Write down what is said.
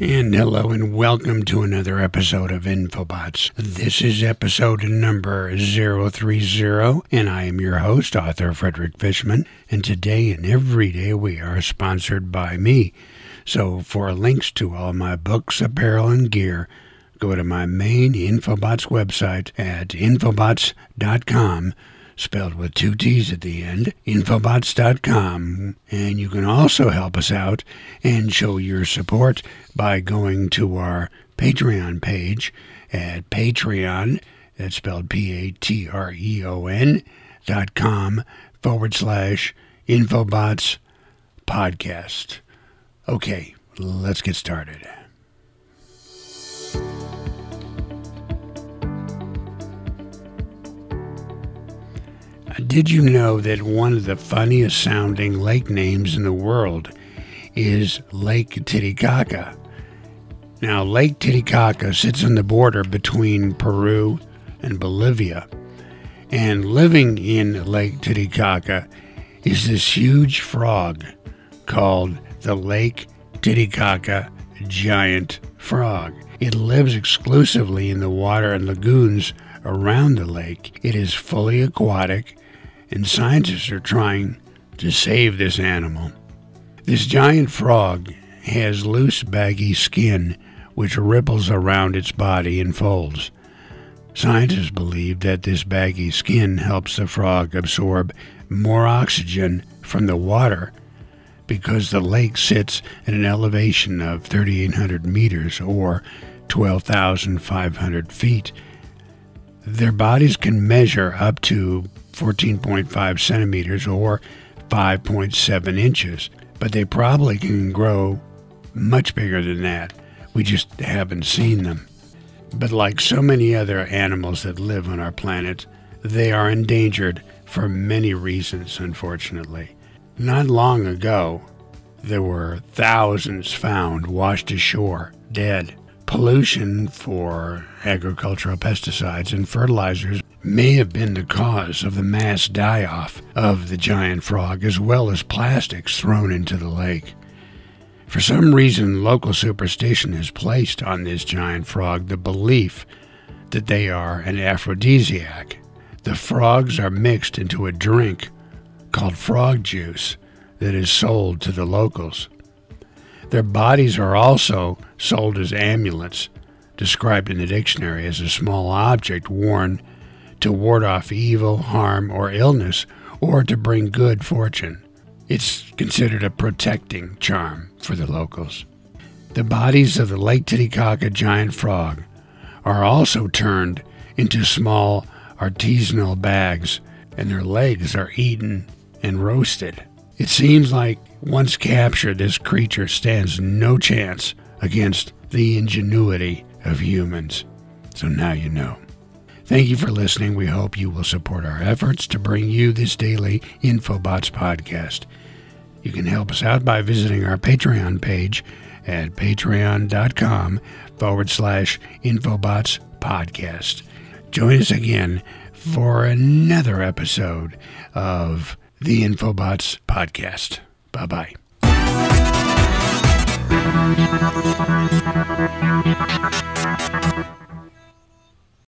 And hello and welcome to another episode of Infobots. This is episode number 030, and I am your host, author Frederick Fishman. And today and every day we are sponsored by me. So for links to all my books, apparel, and gear, go to my main Infobots website at infobots.com spelled with two T's at the end, infobots.com. And you can also help us out and show your support by going to our Patreon page at Patreon, that's spelled P A T R E O N dot com forward slash Infobots podcast. Okay, let's get started. Did you know that one of the funniest sounding lake names in the world is Lake Titicaca? Now, Lake Titicaca sits on the border between Peru and Bolivia. And living in Lake Titicaca is this huge frog called the Lake Titicaca giant frog. It lives exclusively in the water and lagoons around the lake. It is fully aquatic and scientists are trying to save this animal. This giant frog has loose, baggy skin which ripples around its body and folds. Scientists believe that this baggy skin helps the frog absorb more oxygen from the water because the lake sits at an elevation of 3,800 meters or 12,500 feet. Their bodies can measure up to 14.5 centimeters or 5.7 inches, but they probably can grow much bigger than that. We just haven't seen them. But like so many other animals that live on our planet, they are endangered for many reasons, unfortunately. Not long ago, there were thousands found washed ashore, dead. Pollution for agricultural pesticides and fertilizers may have been the cause of the mass die off of the giant frog, as well as plastics thrown into the lake. For some reason, local superstition has placed on this giant frog the belief that they are an aphrodisiac. The frogs are mixed into a drink called frog juice that is sold to the locals. Their bodies are also sold as amulets, described in the dictionary as a small object worn to ward off evil, harm, or illness, or to bring good fortune. It's considered a protecting charm for the locals. The bodies of the Lake Titicaca giant frog are also turned into small artisanal bags, and their legs are eaten and roasted. It seems like once captured, this creature stands no chance against the ingenuity of humans. So now you know. Thank you for listening. We hope you will support our efforts to bring you this daily Infobots podcast. You can help us out by visiting our Patreon page at patreon.com forward slash Infobots podcast. Join us again for another episode of the Infobots podcast. Bye bye.